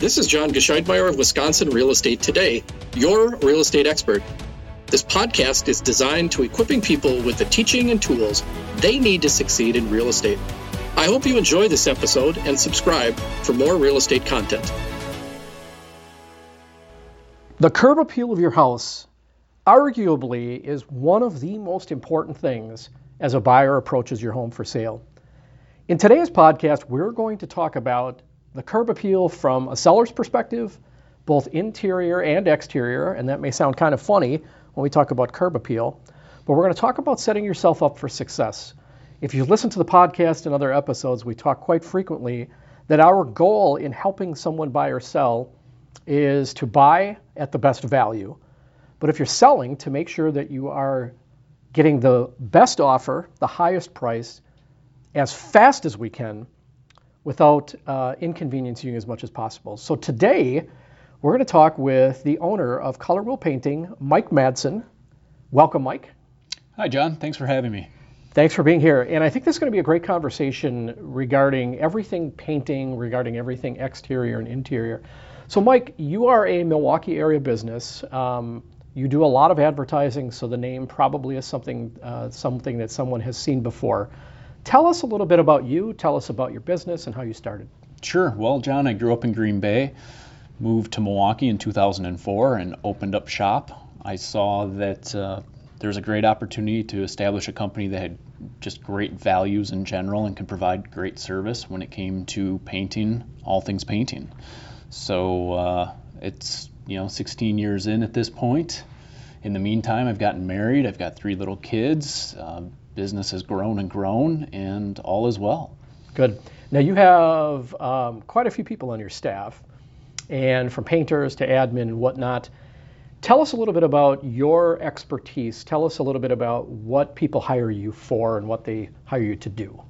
This is John Gescheidmeyer of Wisconsin Real Estate Today, your real estate expert. This podcast is designed to equipping people with the teaching and tools they need to succeed in real estate. I hope you enjoy this episode and subscribe for more real estate content. The curb appeal of your house arguably is one of the most important things as a buyer approaches your home for sale. In today's podcast, we're going to talk about the curb appeal from a seller's perspective, both interior and exterior, and that may sound kind of funny when we talk about curb appeal, but we're going to talk about setting yourself up for success. If you listen to the podcast and other episodes, we talk quite frequently that our goal in helping someone buy or sell is to buy at the best value. But if you're selling, to make sure that you are getting the best offer, the highest price, as fast as we can without uh, inconveniencing you as much as possible. So today, we're going to talk with the owner of Color Wheel Painting, Mike Madsen. Welcome, Mike. Hi, John. Thanks for having me. Thanks for being here. And I think this is going to be a great conversation regarding everything painting, regarding everything exterior and interior. So, Mike, you are a Milwaukee area business. Um, you do a lot of advertising, so the name probably is something uh, something that someone has seen before. Tell us a little bit about you. Tell us about your business and how you started. Sure. Well, John, I grew up in Green Bay, moved to Milwaukee in 2004, and opened up shop. I saw that uh, there's a great opportunity to establish a company that had just great values in general and could provide great service when it came to painting, all things painting. So uh, it's you know 16 years in at this point. In the meantime, I've gotten married. I've got three little kids. Uh, business has grown and grown, and all is well. Good. Now you have um, quite a few people on your staff, and from painters to admin and whatnot. Tell us a little bit about your expertise. Tell us a little bit about what people hire you for and what they hire you to do.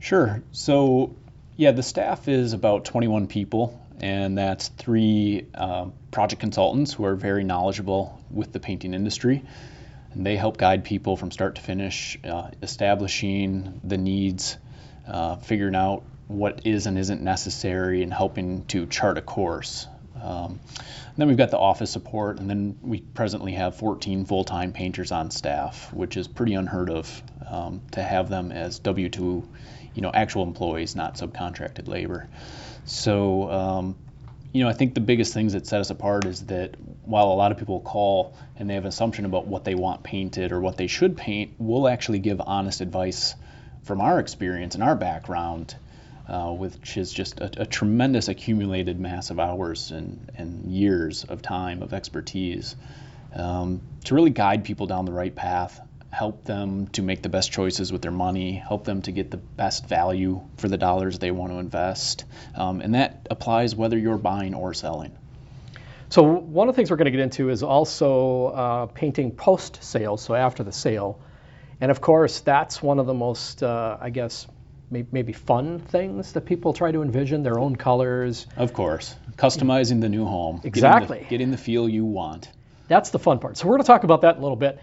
Sure. So, yeah, the staff is about 21 people, and that's three uh, project consultants who are very knowledgeable with the painting industry and they help guide people from start to finish, uh, establishing the needs, uh, figuring out what is and isn't necessary, and helping to chart a course. Um, then we've got the office support, and then we presently have 14 full-time painters on staff, which is pretty unheard of um, to have them as W-2, you know, actual employees, not subcontracted labor. So um, you know, I think the biggest things that set us apart is that while a lot of people call and they have an assumption about what they want painted or what they should paint, we'll actually give honest advice from our experience and our background, uh, which is just a, a, tremendous accumulated mass of hours and, and years of time of expertise um, to really guide people down the right path help them to make the best choices with their money, help them to get the best value for the dollars they want to invest. Um, and that applies whether you're buying or selling. So, one of the things we're going to get into is also uh, painting post sale, so after the sale. And of course, that's one of the most, uh, I guess, maybe fun things that people try to envision their own colors. Of course, customizing the new home. Exactly. Getting the, getting the feel you want. That's the fun part. So, we're going to talk about that in a little bit.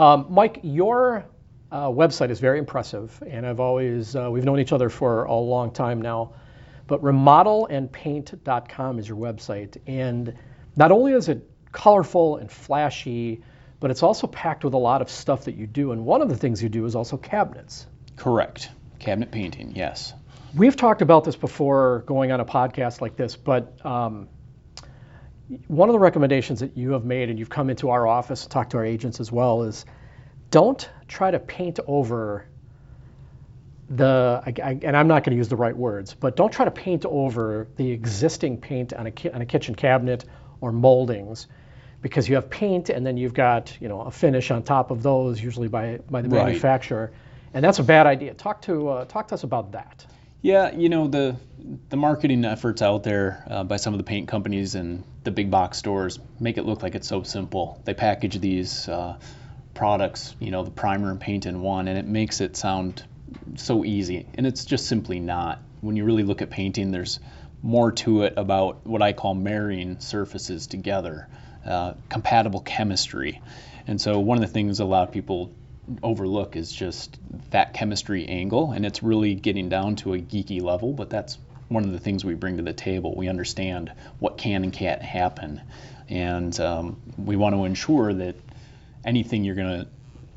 Um, Mike, your uh, website is very impressive, and I've always uh, we've known each other for a long time now. But remodelandpaint.com is your website, and not only is it colorful and flashy, but it's also packed with a lot of stuff that you do. And one of the things you do is also cabinets. Correct. Cabinet painting, yes. We've talked about this before going on a podcast like this, but um, one of the recommendations that you have made, and you've come into our office and talked to our agents as well, is don't try to paint over the, I, I, and I'm not going to use the right words, but don't try to paint over the existing paint on a, on a kitchen cabinet or moldings because you have paint and then you've got you know a finish on top of those usually by by the right. manufacturer and that's a bad idea talk to uh, talk to us about that yeah, you know the the marketing efforts out there uh, by some of the paint companies and the big box stores make it look like it's so simple. They package these uh, products, you know, the primer and paint in one, and it makes it sound so easy, and it's just simply not. When you really look at painting, there's more to it about what I call marrying surfaces together, uh, compatible chemistry. And so one of the things a lot of people overlook is just that chemistry angle, and it's really getting down to a geeky level, but that's one of the things we bring to the table. We understand what can and can't happen, and um, we want to ensure that anything you're going to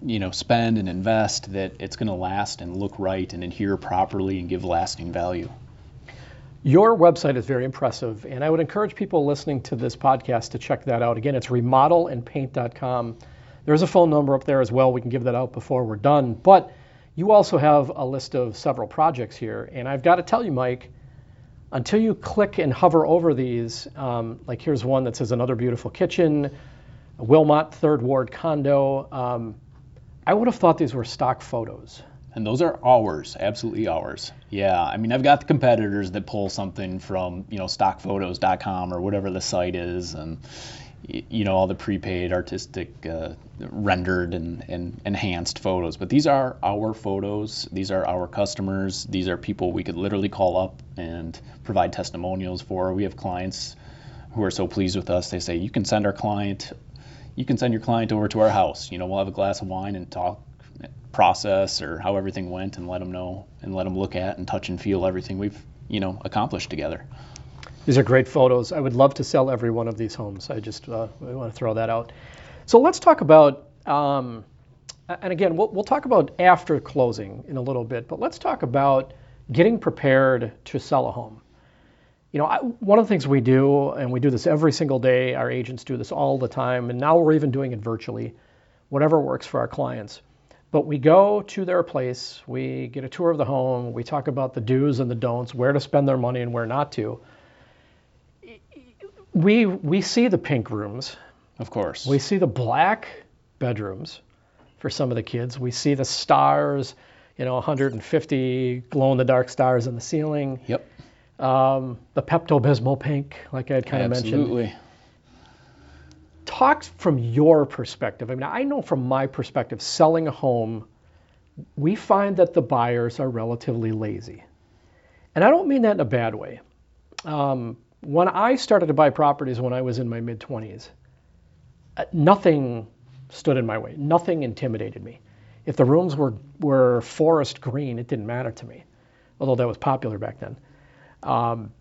you know spend and invest that it's going to last and look right and adhere properly and give lasting value. Your website is very impressive, and I would encourage people listening to this podcast to check that out. Again, it's remodelandpaint.com. There's a phone number up there as well. We can give that out before we're done. But you also have a list of several projects here, and I've got to tell you, Mike, until you click and hover over these, um, like here's one that says another beautiful kitchen, Wilmot Third Ward condo. Um, I would have thought these were stock photos. And those are ours, absolutely ours. Yeah, I mean, I've got the competitors that pull something from, you know, stockphotos.com or whatever the site is, and you know all the prepaid artistic uh, rendered and, and enhanced photos. But these are our photos. These are our customers. These are people we could literally call up and provide testimonials for. We have clients who are so pleased with us. They say you can send our client you can send your client over to our house. You know we'll have a glass of wine and talk process or how everything went and let them know and let them look at and touch and feel everything we've you know accomplished together these are great photos. I would love to sell every one of these homes. I just uh, want to throw that out. So let's talk about, um, and again, we'll, we'll talk about after closing in a little bit, but let's talk about getting prepared to sell a home. You know, I, one of the things we do, and we do this every single day, our agents do this all the time, and now we're even doing it virtually, whatever works for our clients. But we go to their place, we get a tour of the home, we talk about the do's and the don'ts, where to spend their money and where not to we we see the pink rooms. Of course. We see the black bedrooms for some of the kids. We see the stars, you know, 150 glow in the dark stars in the ceiling. Yep. Um, the Pepto Bismol pink, like I had kind of mentioned. Absolutely. Talk from your perspective. I mean, I know from my perspective, selling a home, we find that the buyers are relatively lazy. And I don't mean that in a bad way. Um, when I started to buy properties when I was in my mid 20s, uh, nothing stood in my way. Nothing intimidated me. If the rooms were, were forest green, it didn't matter to me, although that was popular back then. Um,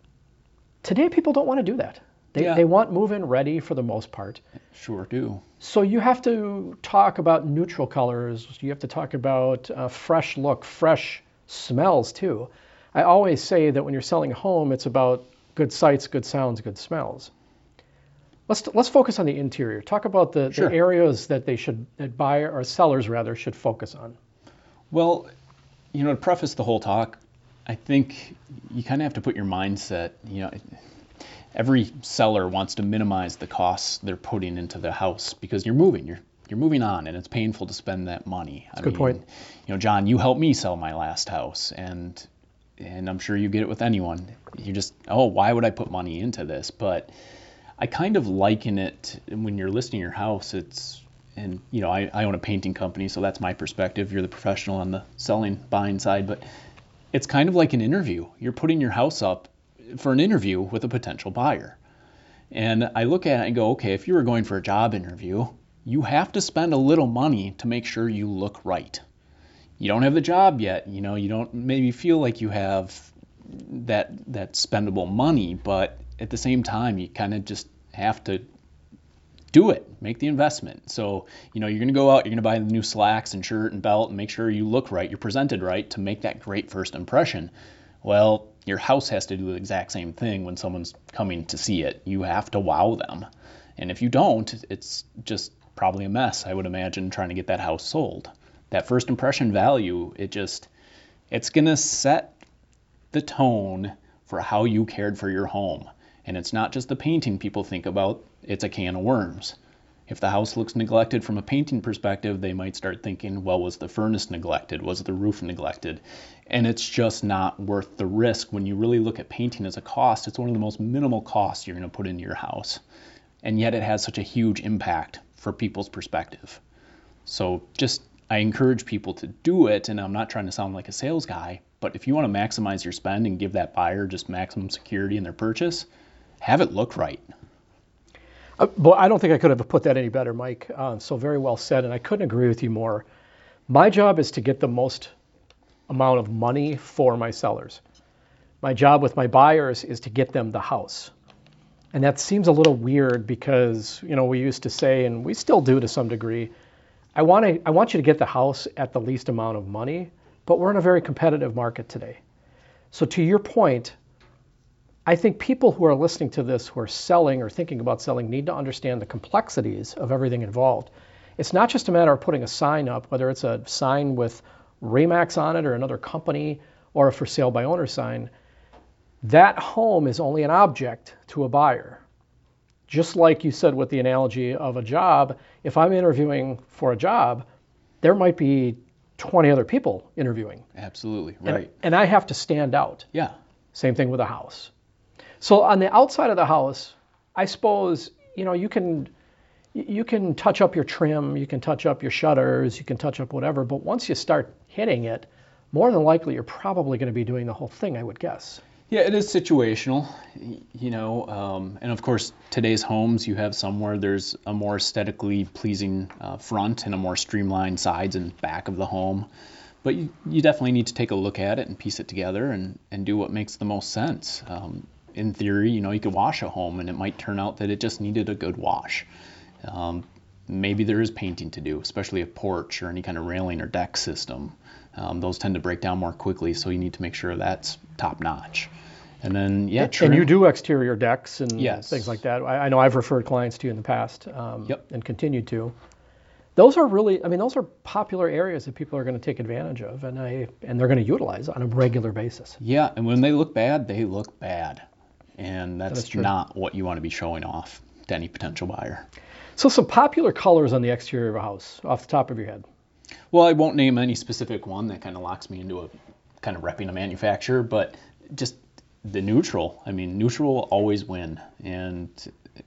today, people don't want to do that. They, yeah. they want move in ready for the most part. Sure do. So you have to talk about neutral colors. You have to talk about a fresh look, fresh smells too. I always say that when you're selling a home, it's about good sights, good sounds, good smells. Let's let's focus on the interior. Talk about the, sure. the areas that they should that buyer or sellers rather should focus on. Well, you know, to preface the whole talk, I think you kind of have to put your mindset. You know, every seller wants to minimize the costs they're putting into the house because you're moving. You're you're moving on, and it's painful to spend that money. That's a good mean, point. You know, John, you helped me sell my last house, and and I'm sure you get it with anyone. You just, oh, why would I put money into this? But I kind of liken it when you're listing your house. It's, and you know, I, I own a painting company, so that's my perspective. You're the professional on the selling, buying side, but it's kind of like an interview. You're putting your house up for an interview with a potential buyer. And I look at it and go, okay, if you were going for a job interview, you have to spend a little money to make sure you look right you don't have the job yet. You know, you don't maybe feel like you have that that spendable money, but at the same time, you kind of just have to do it, make the investment. So, you know, you're going to go out, you're going to buy the new slacks and shirt and belt and make sure you look right, you're presented right to make that great first impression. Well, your house has to do the exact same thing when someone's coming to see it. You have to wow them. And if you don't, it's just probably a mess, I would imagine, trying to get that house sold that first impression value, it just it's going to set the tone for how you cared for your home. And it's not just the painting people think about, it's a can of worms. If the house looks neglected from a painting perspective, they might start thinking, well, was the furnace neglected? Was the roof neglected? And it's just not worth the risk. When you really look at painting as a cost, it's one of the most minimal costs you're going to put into your house. And yet it has such a huge impact for people's perspective. So just I encourage people to do it, and I'm not trying to sound like a sales guy, but if you want to maximize your spend and give that buyer just maximum security in their purchase, have it look right. Uh, well, I don't think I could have put that any better, Mike. Uh, so very well said, and I couldn't agree with you more. My job is to get the most amount of money for my sellers. My job with my buyers is to get them the house. And that seems a little weird because, you know, we used to say, and we still do to some degree, I want, to, I want you to get the house at the least amount of money, but we're in a very competitive market today. So, to your point, I think people who are listening to this who are selling or thinking about selling need to understand the complexities of everything involved. It's not just a matter of putting a sign up, whether it's a sign with Remax on it or another company or a for sale by owner sign. That home is only an object to a buyer. Just like you said with the analogy of a job, if I'm interviewing for a job, there might be 20 other people interviewing. Absolutely, And- right. and I have to stand out. Yeah, Same thing with a house. So on the outside of the house, I suppose you know you can you can touch up your trim, you can touch up your shutters, you can touch up whatever. But once you start hitting it, more than likely you're probably going to be doing the whole thing. I would guess. Yeah, it is situational, you know, um, and of course, today's homes, you have somewhere there's a more aesthetically pleasing uh, front and a more streamlined sides and back of the home. But you, you definitely need to take a look at it and piece it together and, and do what makes the most sense. Um, in theory, you know, you could wash a home and it might turn out that it just needed a good wash. Um, maybe there is painting to do, especially a porch or any kind of railing or deck system. Um, those tend to break down more quickly, so you need to make sure that's top notch. And then, yeah, and you do exterior decks and Yes. things like that. I, I know I've referred clients to you in the past um, Yep. and continue to. Those are really, I mean, those are popular areas that people are going to take advantage of, and I and they're going to utilize on a regular basis. Yeah, and when they look bad, they look bad. And that's true. not what you want to be showing off to any potential buyer. So some popular colors on the exterior of a house, off the top of your head. Well, I won't name any specific one that kind of locks me into a kind of repping a manufacturer, but just the neutral. I mean, neutral will always win, and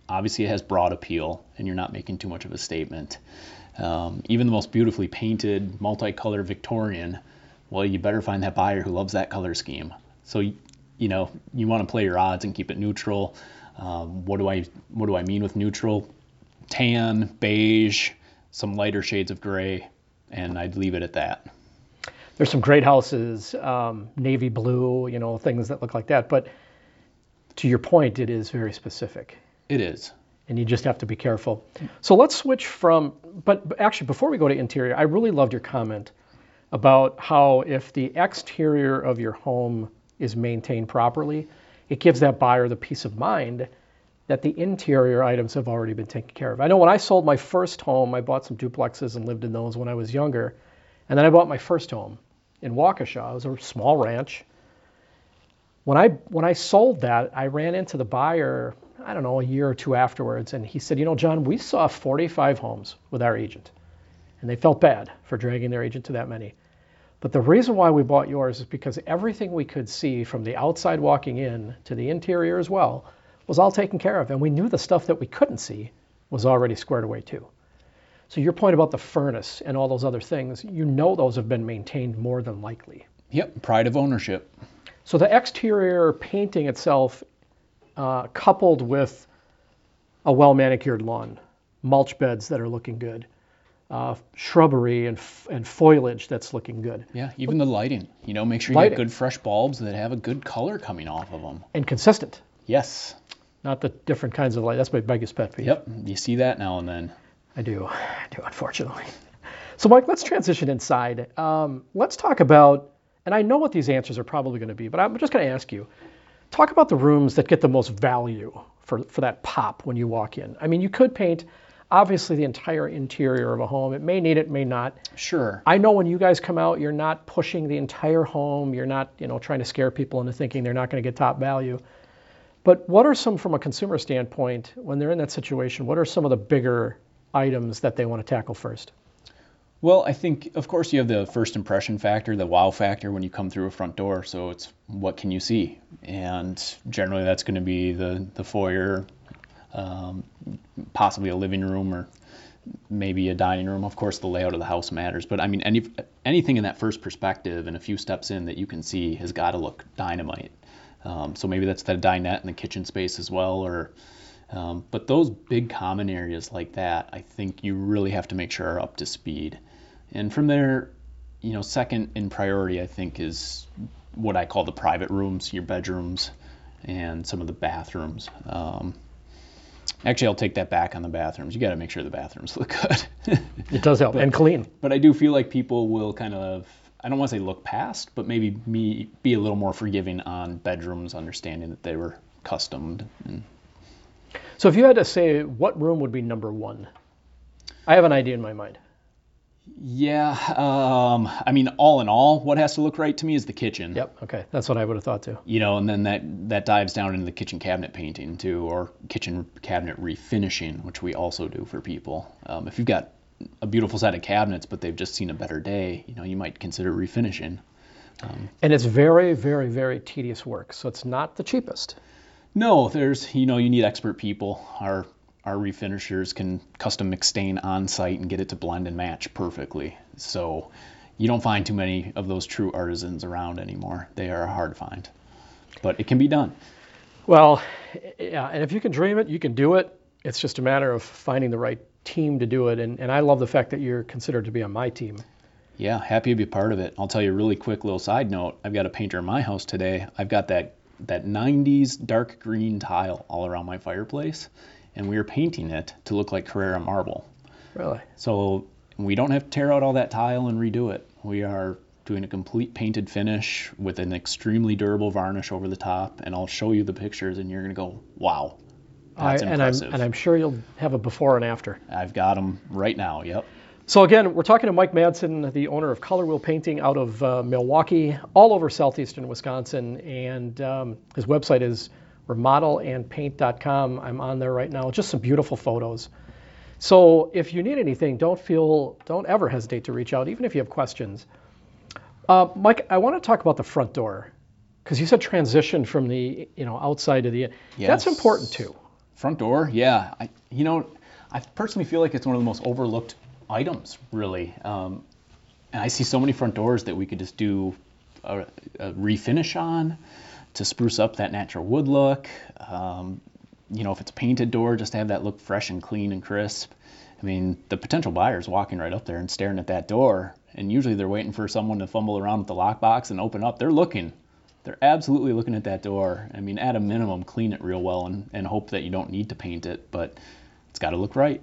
obviously it has broad appeal, and you're not making too much of a statement. Um, even the most beautifully painted, multicolored Victorian, well, you better find that buyer who loves that color scheme. So, you know, you want to play your odds and keep it neutral. Um, what do I what do I mean with neutral? Tan, beige, some lighter shades of gray, and I'd leave it at that. There's some great houses, um, navy blue, you know, things that look like that. But to your point, it is very specific, It is. and you just have to be careful. So let's switch from. But, but actually, before we go to interior, I really loved your comment about how if the exterior of your home is maintained properly, it gives that buyer the peace of mind that the interior items have already been taken care of. I know when I sold my first home, I bought some duplexes and lived in those when I was younger. And then I bought my first home in Waukesha. It was a small ranch. When I when I sold that, I ran into the buyer, I don't know, a year or two afterwards, and he said, "You know, John, we saw 45 homes with our agent." And they felt bad for dragging their agent to that many. But the reason why we bought yours is because everything we could see from the outside walking in to the interior as well was all taken care of. And we knew the stuff that we couldn't see was already squared away too. So your point about the furnace and all those other things, you know those have been maintained more than likely. Yep, pride of ownership. So the exterior painting itself, uh, coupled with a well manicured lawn, mulch beds that are looking good, uh, shrubbery and, f- and foliage that's looking good, Yeah, even the lighting. You know, make sure you Lighting. get good fresh bulbs that have a good color coming off of them. and consistent, Yes. Not the different kinds of light. That's my biggest pet peeve. Yep, you see that now and then. I do. I do, unfortunately. So, Mike, let's transition inside. Um, let's talk about, and I know what these answers are probably going to be, but I'm just going to ask you talk about the rooms that get the most value for, for that pop when you walk in. I mean, you could paint, obviously, the entire interior of a home. It may need it, may not. Sure. I know when you guys come out, you're not pushing the entire home. You're not, you know, trying to scare people into thinking they're not going to get top value. But what are some, from a consumer standpoint, when they're in that situation, what are some of the bigger items that they want to tackle first? Well, I think, of course, you have the first impression factor, the wow factor when you come through a front door. So it's what can you see? And generally, that's going to be the, the foyer, um, possibly a living room or maybe a dining room. Of course, the layout of the house matters. But I mean, any, anything in that first perspective and a few steps in that you can see has got to look dynamite. Um, so maybe that's the dinette and the kitchen space as well, or um, but those big common areas like that, I think you really have to make sure are up to speed. And from there, you know, second in priority, I think is what I call the private rooms, your bedrooms, and some of the bathrooms. Um, actually, I'll take that back on the bathrooms. You got to make sure the bathrooms look good. it does help and clean. But I do feel like people will kind of I don't want to say look past, but maybe me be a little more forgiving on bedrooms, understanding that they were customed. And... So if you had to say what room would be number one, I have an idea in my mind. Yeah, um, I mean, all in all, what has to look right to me is the kitchen. Yep. Okay, that's what I would have thought too. You know, and then that that dives down into the kitchen cabinet painting too, or kitchen cabinet refinishing, which we also do for people. Um, if you've got a beautiful set of cabinets, but they've just seen a better day, you know, you might consider refinishing. Um, and it's very, very, very tedious work, so it's not the cheapest. No, there's, you know, you need expert people. Our our refinishers can custom mix stain on site and get it to blend and match perfectly. So you don't find too many of those true artisans around anymore. They are a hard to find, but it can be done. Well, yeah, and if you can dream it, you can do it. It's just a matter of finding the right team to do it. And, and I love the fact that you're considered to be on my team. Yeah, happy to be part of it. I'll tell you a really quick little side note. I've got a painter in my house today. I've got that that 90s dark green tile all around my fireplace, and we are painting it to look like Carrara marble. Really? So we don't have to tear out all that tile and redo it. We are doing a complete painted finish with an extremely durable varnish over the top, and I'll show you the pictures, and you're gonna go, wow, that's I, and impressive. I'm and I'm sure you'll have a before and after. I've got them right now. Yep. So again, we're talking to Mike Madsen, the owner of Color Wheel Painting out of uh, Milwaukee, all over southeastern Wisconsin, and um, his website is remodelandpaint.com. I'm on there right now. Just some beautiful photos. So if you need anything, don't feel, don't ever hesitate to reach out, even if you have questions. Uh, Mike, I want to talk about the front door because you said transition from the you know outside to the yes. That's important too. Front door, yeah. I, you know, I personally feel like it's one of the most overlooked items, really. Um, and I see so many front doors that we could just do a, a refinish on to spruce up that natural wood look. Um, you know, if it's a painted door, just to have that look fresh and clean and crisp. I mean, the potential buyer's walking right up there and staring at that door, and usually they're waiting for someone to fumble around with the lockbox and open up. They're looking they're absolutely looking at that door. I mean, at a minimum, clean it real well and, and hope that you don't need to paint it, but it's got to look right.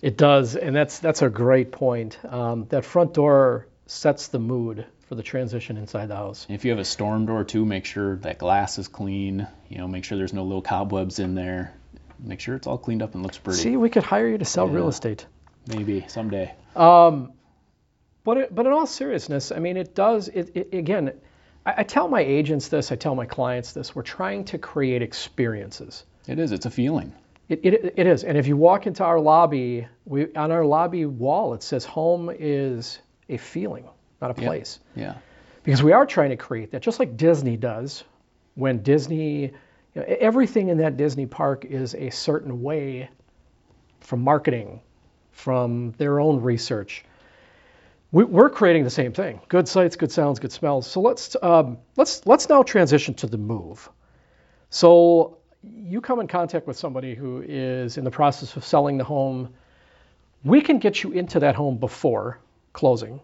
It does, and that's that's a great point. Um, that front door sets the mood for the transition inside the house. If you have a storm door too, make sure that glass is clean. You know, make sure there's no little cobwebs in there. Make sure it's all cleaned up and looks pretty. See, we could hire you to sell yeah, real estate. Maybe someday. Um, but it, but in all seriousness, I mean, it does. It, it again I, I tell my agents this, I tell my clients this. We're trying to create experiences. It is. It's a feeling. It, it, it is. And if you walk into our lobby, we, on our lobby wall, it says home is a feeling, not a place. Yeah. yeah. Because we are trying to create that, just like Disney does. When Disney, you know, everything in that Disney park is a certain way from marketing, from their own research we, are creating the same thing: good sights, good sounds, good smells. So let's um, let's let's now transition to the move. So you come in contact with somebody who is in the process of selling the home. We can get you into that home before closing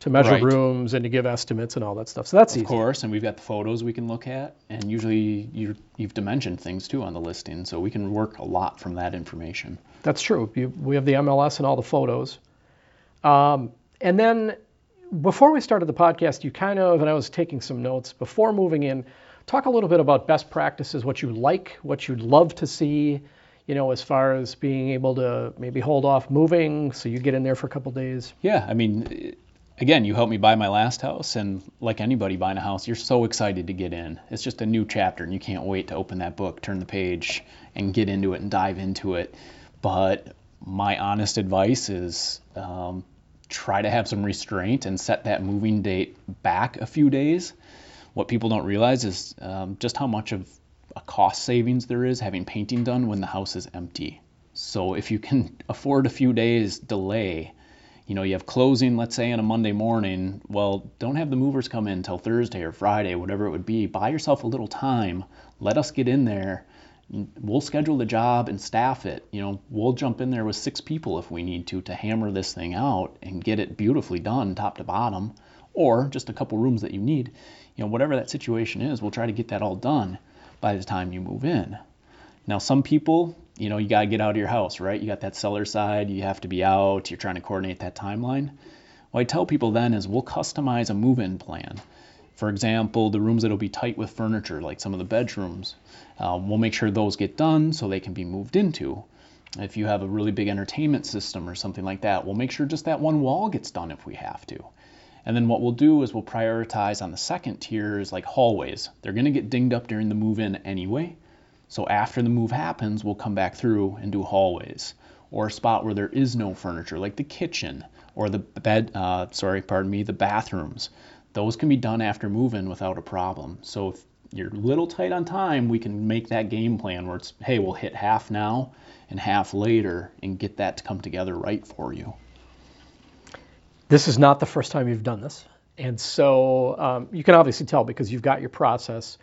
to measure right. rooms and to give estimates and all that stuff. So that's of easy. Of course, and we've got the photos we can look at, and usually you, have dimensioned things too on the listing, so we can work a lot from that information. That's true. You, we have the MLS and all the photos. Um, and then before we started the podcast, you kind of, and I was taking some notes before moving in, talk a little bit about best practices, what you like, what you'd love to see, you know, as far as being able to maybe hold off moving so you get in there for a couple days. Yeah, I mean, again, you helped me buy my last house, and like anybody buying a house, you're so excited to get in. It's just a new chapter, and you can't wait to open that book, turn the page, and get into it and dive into it. But my honest advice is um, try to have some restraint and set that moving date back a few days. What people don't realize is um, just how much of a cost savings there is having painting done when the house is empty. So if you can afford a few days delay, you know, you have closing, let's say on a Monday morning, well, don't have the movers come in until Thursday or Friday, whatever it would be. Buy yourself a little time. Let us get in there we'll schedule the job and staff it. You know, we'll jump in there with six people if we need to to hammer this thing out and get it beautifully done top to bottom. or just a couple rooms that you need. You know, whatever that situation is, we'll try to get that all done by the time you move in. Now, some people, you know, you got to get out of your house, right? You got that seller side, you have to be out, you're trying to coordinate that timeline. What I tell people then is we'll customize a move in plan. For example, the rooms that'll be tight with furniture, like some of the bedrooms, uh, we'll make sure those get done so they can be moved into. If you have a really big entertainment system or something like that, we'll make sure just that one wall gets done if we have to. And then what we'll do is we'll prioritize on the second tiers like hallways. They're going to get dinged up during the move in anyway. So after the move happens, we'll come back through and do hallways or a spot where there is no furniture like the kitchen or the bed, uh, sorry, pardon me, the bathrooms. Those can be done after move-in without a problem. So if you're a little tight on time, we can make that game plan where it's, hey, we'll hit half now and half later and get that to come together right for you. This is not the first time you've done this. And so um, you can obviously tell because you've got your process.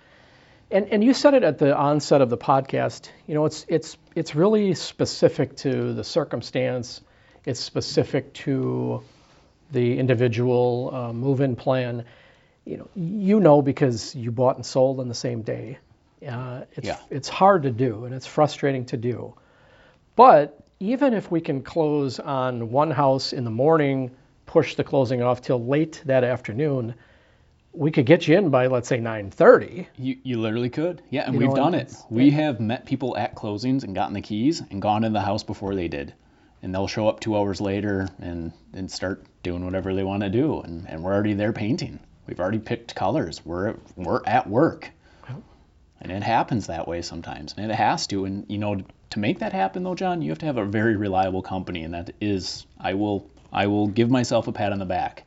And, and you said it at the onset of the podcast. You know, it's, it's, it's really specific to the circumstance, it's specific to the individual uh, move in plan. You know, you know because you bought and sold on the same day. Uh, it's, Yeah. it's hard to do and it's frustrating to do. But even if we can close on one house in the morning, push the closing off till late that afternoon, we could get you in by let's say 9:30. You, you literally could. Yeah, and You we've know, done it. We have met people at closings and gotten the keys and gone in the house before they did. And they'll show up two hours later and, and start doing whatever they want to do. And, and we're already there painting. We've already picked colors. We're, we're at work. And it happens that way sometimes. And it has to. And, you know, to make that happen, though, John, you have to have a very reliable company. And that is, I will, I will give myself a pat on the back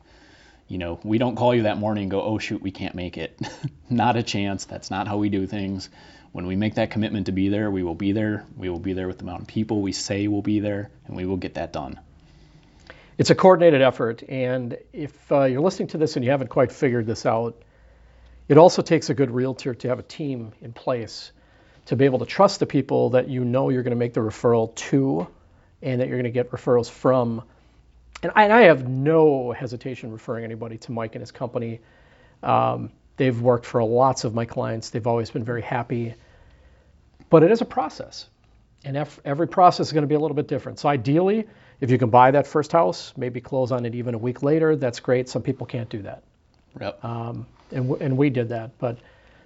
you know, we don't call you that morning and go, oh, shoot, we can't make it. not a chance. That's not how we do things. When we make that commitment to be there, we will be there. We will be there with the amount of people we say we'll be there, and we will get that done. It's a coordinated effort, and if uh, you're listening to this and you haven't quite figured this out, it also takes a good realtor to have a team in place to be able to trust the people that you know you're going to make the referral to and that you're going to get referrals from. And I, and I have no hesitation referring anybody to Mike and his company. Um, they've worked for lots of my clients, they've always been very happy. But it is a process, and every process is going to be a little bit different. So, ideally, if you can buy that first house, maybe close on it even a week later, that's great. Some people can't do that Yep. Um, and, w- and we did that, but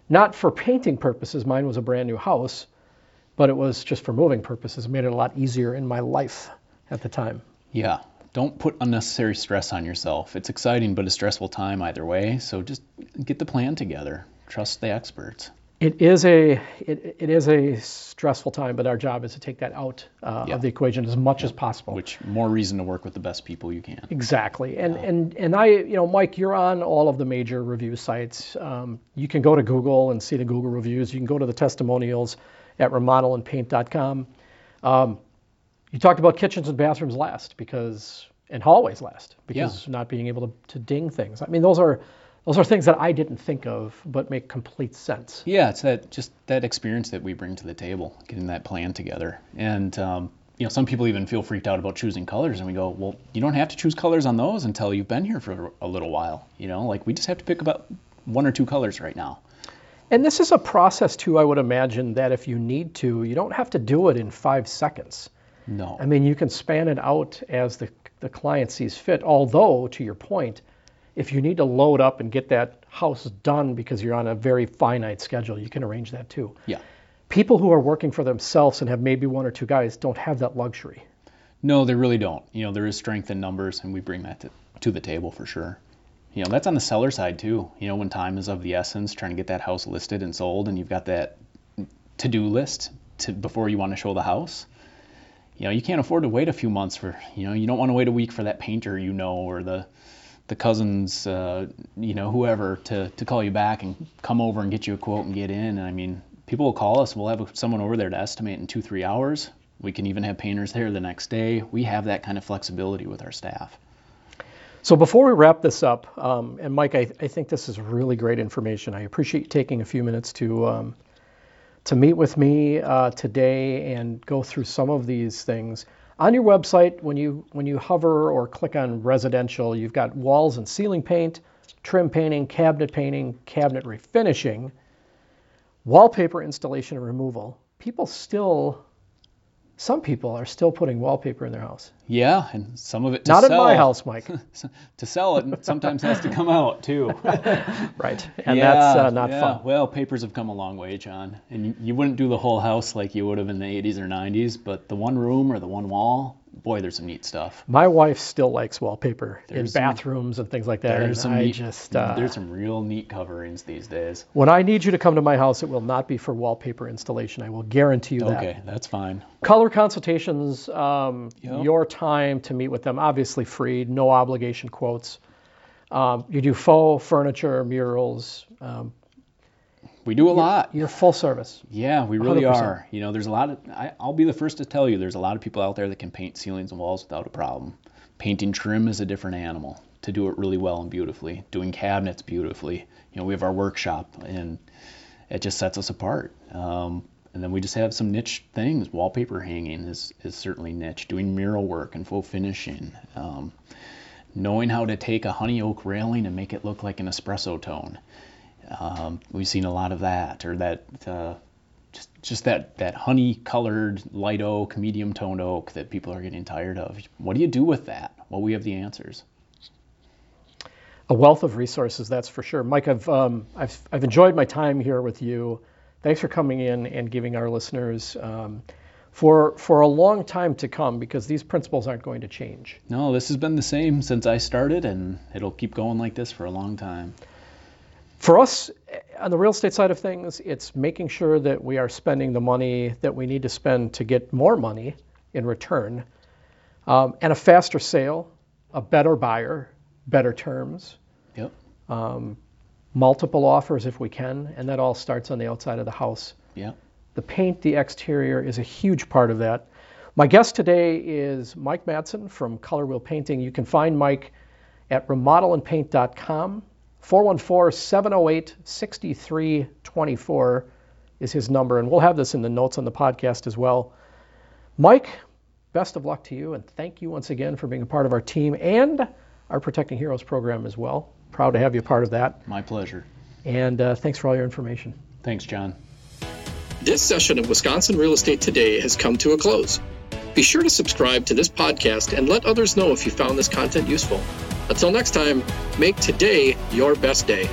not for painting purposes. Mine was a brand new house, but it was just for moving purposes. It made it a lot easier in my life at the time. yeah. Don't put unnecessary stress on yourself. It's exciting, but a stressful time either way. So just get the plan together. Trust the experts. It is a it, it is a stressful time, but our job is to take that out uh, Yeah. of the equation as much as possible. Which more reason to work with the best people you can. Exactly, and and and I, you know, Mike, you're on all of the major review sites. Um, you can go to Google and see the Google reviews. You can go to the testimonials at remodelandpaint.com. Um, you talked about kitchens and bathrooms last because and hallways last because not being able to, to ding things. I mean, those are those are things that I didn't think of, but make complete sense. Yeah, it's that just that experience that we bring to the table, getting that plan together. And um, you know, some people even feel freaked out about choosing colors, and we go, well, you don't have to choose colors on those until you've been here for a little while. You know, like we just have to pick about one or two colors right now. And this is a process too. I would imagine that if you need to, you don't have to do it in five seconds. No. I mean, you can span it out as the, the client sees fit. Although, to your point, if you need to load up and get that house done because you're on a very finite schedule, you can arrange that too. yeah. People who are working for themselves and have maybe one or two guys don't have that luxury. No, they really don't. You know, there is strength in numbers, and we bring that to, to the table for sure. You know, that's on the seller side too. You know, when time is of the essence, trying to get that house listed and sold, and you've got that to-do list to before you want to show the house. You know, you can't afford to wait a few months for. You know, you don't want to wait a week for that painter you know or the the cousins, uh, you know, whoever to to call you back and come over and get you a quote and get in. And I mean, people will call us. We'll have someone over there to estimate in two three hours. We can even have painters there the next day. We have that kind of flexibility with our staff. So before we wrap this up, um, and Mike, I, I think this is really great information. I appreciate you taking a few minutes to um, to meet with me uh, today and go through some of these things. On your website, when you when you hover or click on residential, you've got walls and ceiling paint, trim painting, cabinet painting, cabinet refinishing, wallpaper installation and removal, people still some people are still putting wallpaper in their house. Yeah, and some of it to Not sell. in my house, Mike. to sell it sometimes has to come out too. right, and yeah, that's uh, not yeah. fun. Well, papers have come a long way, John, and you, you wouldn't do the whole house like you would have in the 80s or 90s, but the one room or the one wall, boy, there's some neat stuff. My wife still likes wallpaper in There's some- bathrooms and things like that. There's some I neat, just uh, there's some real neat coverings these days. when I need you to come to my house, it will not be for wallpaper installation. I will guarantee you that. Okay, that's fine. Color consultations, um, Yep. your time to meet with them, obviously free, no obligation quotes. Um, you do faux furniture, murals, um, We do a lot. you're full service. Yeah, we really 100%. are. You know, there's a lot of. I, I'll be the first to tell you, there's a lot of people out there that can paint ceilings and walls without a problem. Painting trim is a different animal. To do it really well and beautifully, doing cabinets beautifully. You know, we have our workshop, and it just sets us apart. Um, and then we just have some niche things. Wallpaper hanging is is certainly niche. Doing mural work and faux finishing. Um, knowing how to take a honey oak railing and make it look like an espresso tone. Um, we've seen a lot of that, or that uh, just just that that honey colored light oak, medium toned oak that people are getting tired of. What do you do with that? Well, we have the answers. A wealth of resources, that's for sure. Mike, I've, um, I've, I've enjoyed my time here with you. Thanks for coming in and giving our listeners um, for, for a long time to come because these principles aren't going to change. No, this has been the same since I started, and it'll keep going like this for a long time. For us, on the real estate side of things, it's making sure that we are spending the money that we need to spend to get more money in return, um, and a faster sale, a better buyer, better terms, Yep. multiple offers if we can, and that all starts on the outside of the house. Yep. The paint, the exterior is a huge part of that. My guest today is Mike Madsen from Color Wheel Painting. You can find Mike at remodelandpaint.com. 414-708-6324 is his number, and we'll have this in the notes on the podcast as well. Mike, best of luck to you, and thank you once again for being a part of our team and our Protecting Heroes program as well. Proud to have you a part of that, My pleasure. and uh, thanks for all your information. Thanks, John. This session of Wisconsin Real Estate Today has come to a close. Be sure to subscribe to this podcast and let others know if you found this content useful. Until next time, make today your best day.